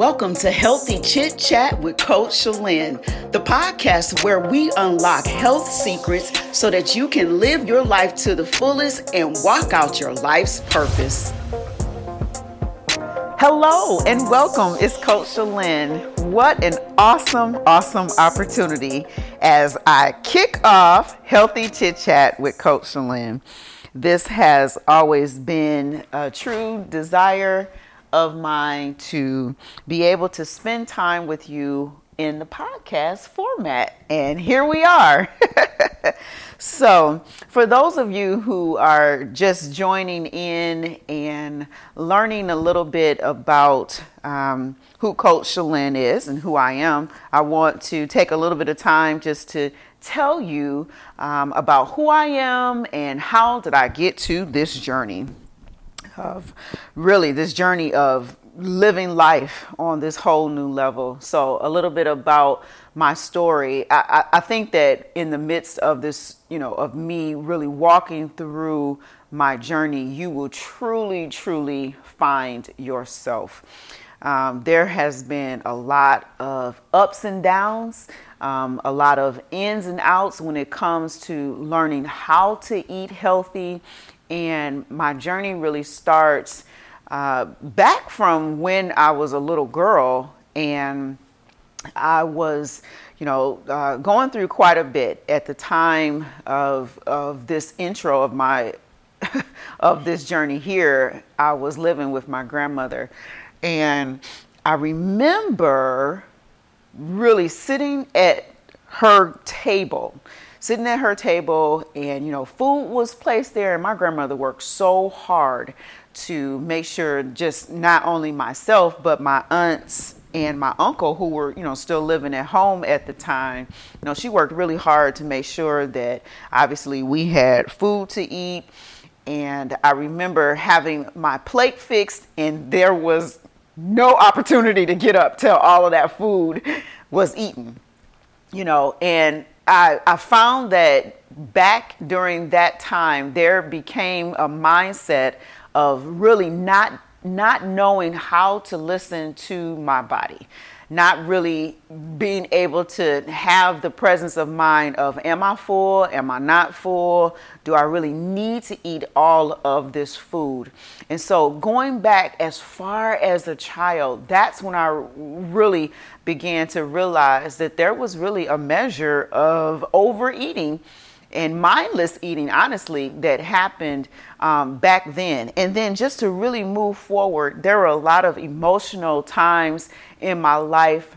Welcome to Healthy Chit Chat with Coach Shalyn, the podcast where we unlock health secrets so that you can live your life to the fullest and walk out your life's purpose. Hello and welcome. It's Coach Shalyn. What an awesome, awesome opportunity as I kick off Healthy Chit Chat with Coach Shalyn. This has always been a true desire of mine to be able to spend time with you in the podcast format. And here we are. so, for those of you who are just joining in and learning a little bit about um, who Coach Shalyn is and who I am, I want to take a little bit of time just to tell you um, about who I am and how did I get to this journey of really this journey of living life on this whole new level. So, a little bit about my story. I, I, I, think that in the midst of this, you know, of me really walking through my journey, you will truly, truly find yourself. Um, there has been a lot of ups and downs, um, a lot of ins and outs when it comes to learning how to eat healthy and my journey really starts uh, back from when I was a little girl, and I was, you know, uh, going through quite a bit at the time of of this intro of my of this journey here. I was living with my grandmother, and I remember really sitting at her table sitting at her table and you know food was placed there. And my grandmother worked so hard to make sure just not only myself but my aunts and my uncle who were you know still living at home at the time. You know she worked really hard to make sure that obviously we had food to eat. And i remember having my plate fixed and there was no opportunity to get up till all of that food was eaten you know. And I, I found that back during that time, there became a mindset of really not not knowing how to listen to my body not really being able to have the presence of mind of am I full? Am I not full? Do I really need to eat all of this food? And so going back as far as a child, that's when I really began to realize that there was really a measure of overeating and mindless eating, honestly, that happened um, back then. And then just to really move forward, there were a lot of emotional times in my life,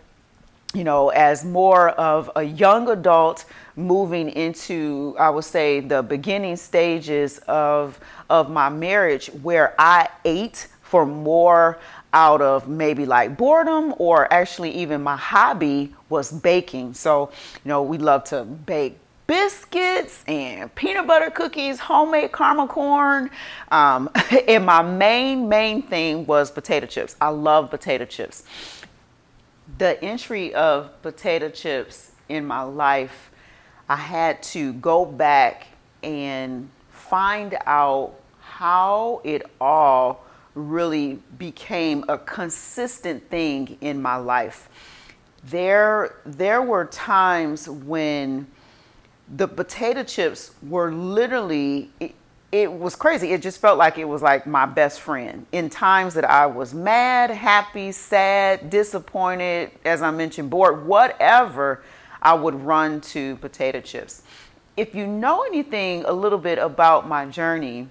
you know, as more of a young adult moving into, I would say, the beginning stages of, of my marriage where I ate for more out of maybe like boredom or actually even my hobby was baking. So, you know, we love to bake biscuits and peanut butter cookies, homemade caramel corn. Um, and my main, main thing was potato chips. I love potato chips. The entry of potato chips in my life, I had to go back and find out how it all really became a consistent thing in my life. There, there were times when the potato chips were literally it, it, was crazy. It just felt like it was like my best friend. In times that i was mad happy sad disappointed as i mentioned bored whatever i would run to potato chips. If you know anything a little bit about my journey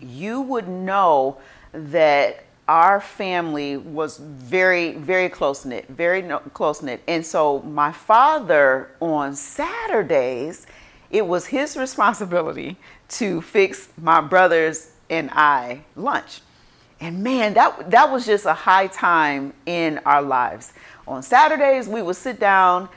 you would know that our family was very, very close knit, very close knit. And so my father on Saturdays, it was his responsibility to fix my brothers and I lunch. And man, that that was just a high time in our lives. On Saturdays, we would sit down,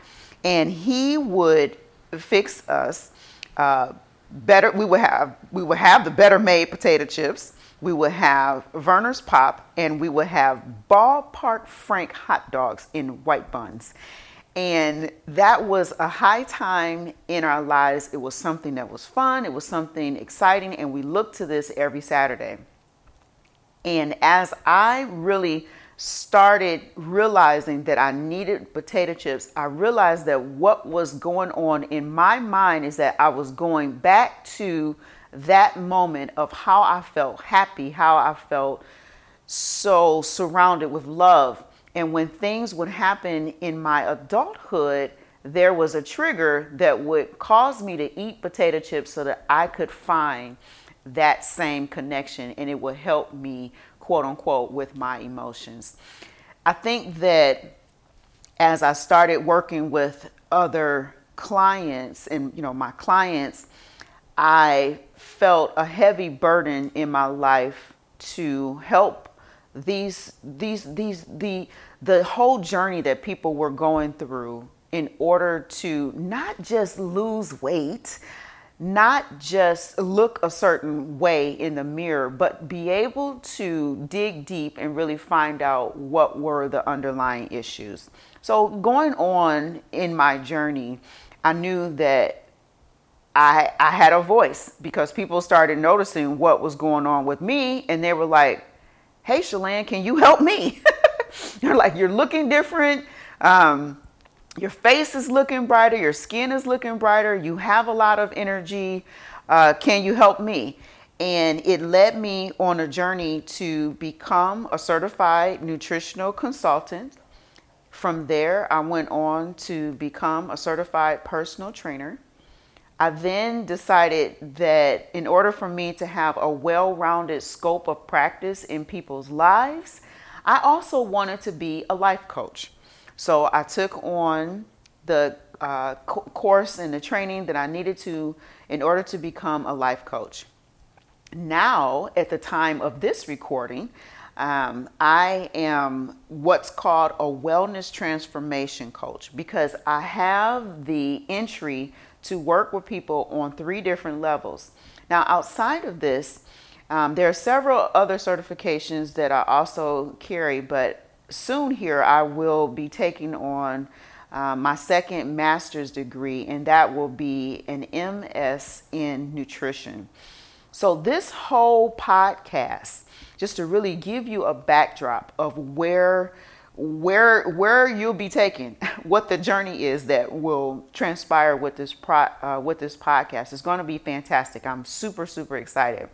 and he would fix us uh, better. We would have we would have the Better Made potato chips we would have Vernors Pop, and we would have Ball Park Frank hot dogs in white buns. And that was a high time in our lives. It was something that was fun, it was something exciting, and we looked to this every Saturday. And as I really started realizing that I needed potato chips, I realized that what was going on in my mind is that I was going back to that moment of how I felt happy, how I felt so surrounded with love. And when things would happen in my adulthood, there was a trigger that would cause me to eat potato chips so that I could find that same connection and it would help me, quote unquote, with my emotions. I think that as I started working with other clients and you know my clients I felt a heavy burden in my life to help these these these the the whole journey that people were going through in order to not just lose weight, not just look a certain way in the mirror, but be able to dig deep and really find out what were the underlying issues. So, going on in my journey, I knew that I, I had a voice because people started noticing what was going on with me, and they were like, Hey, Shalane, can you help me? you're like, You're looking different. Um, your face is looking brighter, your skin is looking brighter, you have a lot of energy. Uh, can you help me? And it led me on a journey to become a certified nutritional consultant. From there, I went on to become a certified personal trainer. I then decided that in order for me to have a well rounded scope of practice in people's lives, I also wanted to be a life coach. So I took on the uh, co- course and the training that I needed to in order to become a life coach. Now, at the time of this recording, um, I am what's called a wellness transformation coach because I have the entry to work with people on three different levels. Now, outside of this, um, there are several other certifications that I also carry, but soon here I will be taking on uh, my second master's degree, and that will be an MS in nutrition. So, this whole podcast, just to really give you a backdrop of where where where you'll be taken, what the journey is that will transpire with this pro, uh, with this podcast is going to be fantastic. I'm super super excited.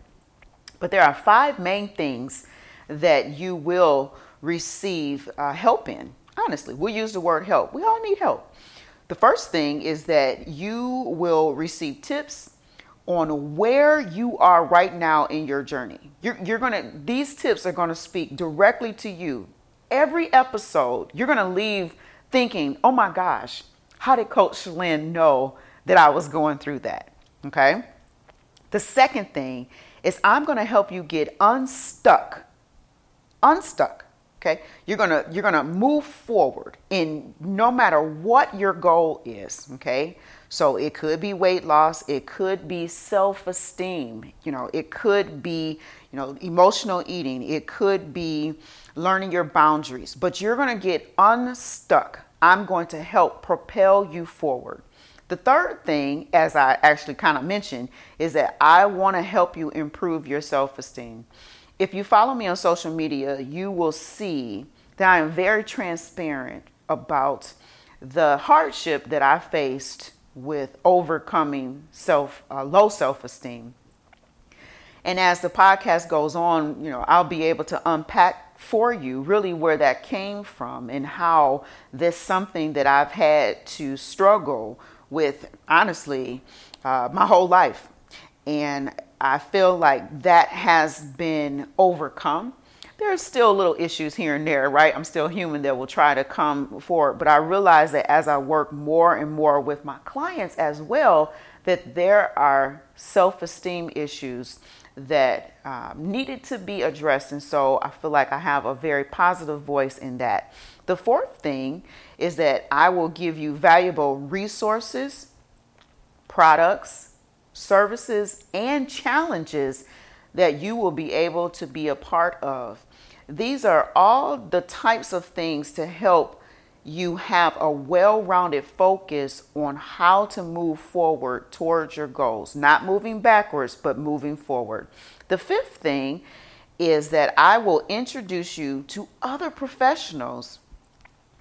But there are five main things that you will receive uh, help in. Honestly, we use the word help. We all need help. The first thing is that you will receive tips on where you are right now in your journey. You're, you're gonna, these tips are gonna speak directly to you. Every episode, you're gonna leave thinking, oh my gosh, how did Coach Lynn know that I was going through that? Okay. The second thing is I'm gonna help you get unstuck, unstuck okay? You're gonna you're gonna move forward in no matter what your goal is okay? So it could be weight loss it could be self-esteem you know it could be you know emotional eating it could be learning your boundaries but you're gonna get unstuck. I'm going to help propel you forward. The third thing, as I actually kind of mentioned, is that I want to help you improve your self esteem. If you follow me on social media, you will see that I am very transparent about the hardship that I faced with overcoming self uh, low self-esteem. And as the podcast goes on, you know, I'll be able to unpack for you really where that came from and how this something that I've had to struggle with honestly uh, my whole life. And I feel like that has been overcome. There's still little issues here and there, right? I'm still human that will try to come forward. But I realize that as I work more and more with my clients as well, that there are self esteem issues that um, needed to be addressed. And so I feel like I have a very positive voice in that. The fourth thing is that I will give you valuable resources, products, services, and challenges that you will be able to be a part of. These are all the types of things to help you have a well rounded focus on how to move forward towards your goals, not moving backwards, but moving forward. The fifth thing is that I will introduce you to other professionals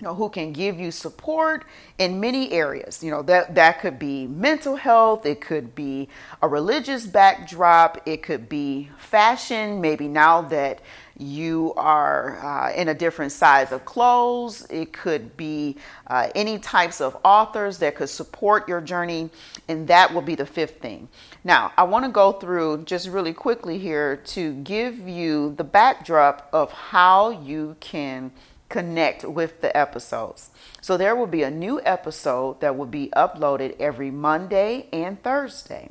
you know, who can give you support in many areas. You know, that, that could be mental health, it could be a religious backdrop, it could be fashion, maybe now that you are uh, in a different size of clothes, it could be uh, any types of authors that could support your journey, and that will be the fifth thing. Now, I want to go through just really quickly here to give you the backdrop of how you can connect with the episodes. So there will be a new episode that will be uploaded every Monday and Thursday.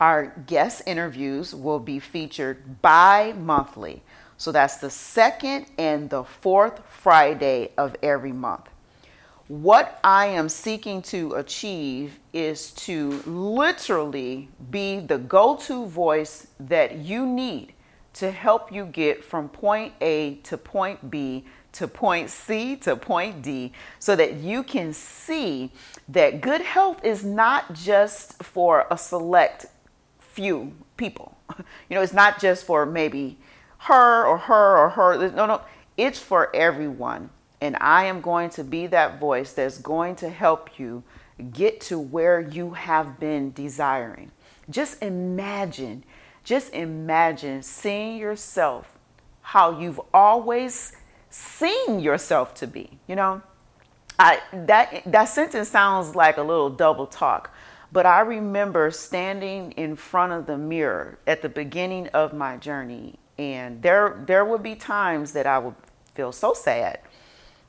Our guest interviews will be featured bi monthly. So that's the second and the fourth Friday of every month. What I am seeking to achieve is to literally be the go to voice that you need to help you get from point A to point B to point C to point D so that you can see that good health is not just for a select few people. You know, it's not just for maybe her or her or her. No, no, it's for everyone. And I am going to be that voice that's going to help you get to where you have been desiring. Just imagine just imagine seeing yourself how you've always seen yourself to be. You know, I, that that sentence sounds like a little double talk, but I remember standing in front of the mirror at the beginning of my journey, and there there would be times that I would feel so sad,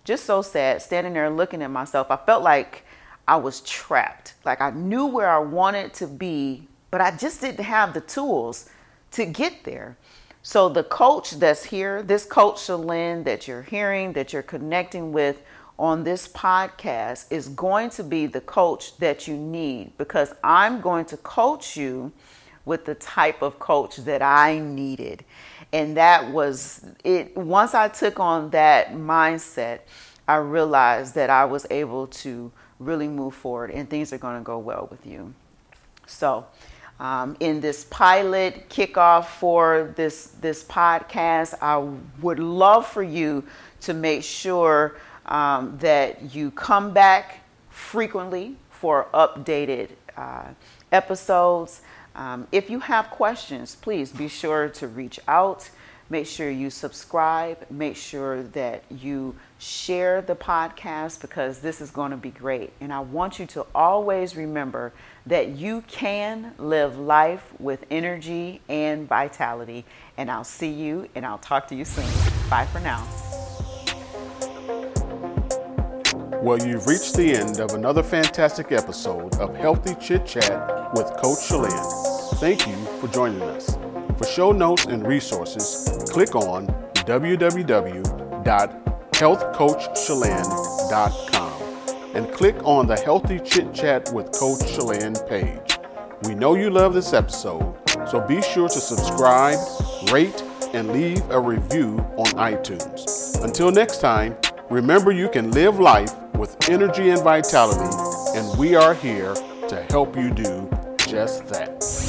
just so sad, standing there looking at myself. I felt like I was trapped, like I knew where I wanted to be, but I just didn't have the tools to get there. So the coach that's here, this coach Shalyn that you're hearing, that you're connecting with on this podcast is going to be the coach that you need because I'm going to coach you with the type of coach that I needed. And that was it. Once I took on that mindset, I realized that I was able to really move forward and things are going to go well with you. So, um, in this pilot kickoff for this this podcast, I would love for you to make sure um, that you come back frequently for updated uh, episodes. Um, if you have questions, please be sure to reach out. Make sure you subscribe. Make sure that you share the podcast because this is going to be great. And I want you to always remember that you can live life with energy and vitality. And I'll see you and I'll talk to you soon. Bye for now. Well, you've reached the end of another fantastic episode of Healthy Chit Chat with Coach Shalyn. Thank you for joining us. For show notes and resources, click on www.healthcoachshalyn.com and click on the Healthy Chit Chat with Coach Shalyn page. We know you love this episode, so be sure to subscribe, rate, and leave a review on iTunes. Until next time, remember you can live life with energy and vitality, and we are here to help you do just that.